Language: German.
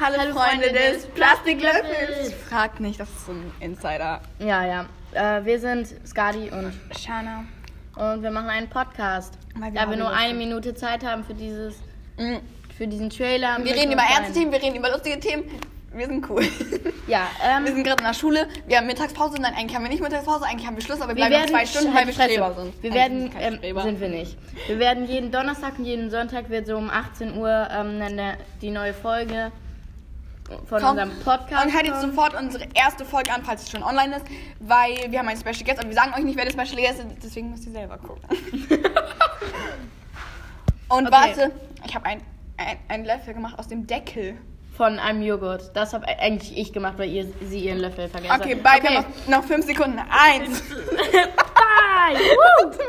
Hallo, Hallo, Freunde Freunde des Plastiklöffels. Fragt nicht, das ist so ein Insider. Ja, ja. Äh, wir sind Skadi und, Shana. und wir machen einen Podcast. Weil wir da wir nur eine Minute Zeit haben für dieses, Mhm. für diesen Trailer. Wir reden über uns ernste ein- Themen, wir reden über lustige Themen. Wir sind cool. Ja, Wir ähm, sind gerade in der Schule, wir haben Mittagspause. Nein, eigentlich haben wir nicht Mittagspause, eigentlich haben wir Schluss, aber wir wir bleiben noch zwei Stunden, weil wir Streber sind. Wir Eigentlich werden, wir ähm, sind wir nicht. Wir werden jeden Donnerstag und jeden Sonntag wird so um 18 Uhr ähm, die neue Folge von Kommt. unserem Podcast. Und hört jetzt sofort unsere erste Folge an, falls es schon online ist, weil wir haben einen Special Guest, aber wir sagen euch nicht, wer der Special Guest ist, deswegen müsst ihr selber gucken. Und Okay. warte, ich habe ein, ein, einen Löffel gemacht aus dem Deckel. Von einem Joghurt. Das habe eigentlich ich gemacht, weil ihr sie ihren Löffel vergessen habt. Okay, bye, wir haben noch, noch fünf Sekunden. Eins. Bye!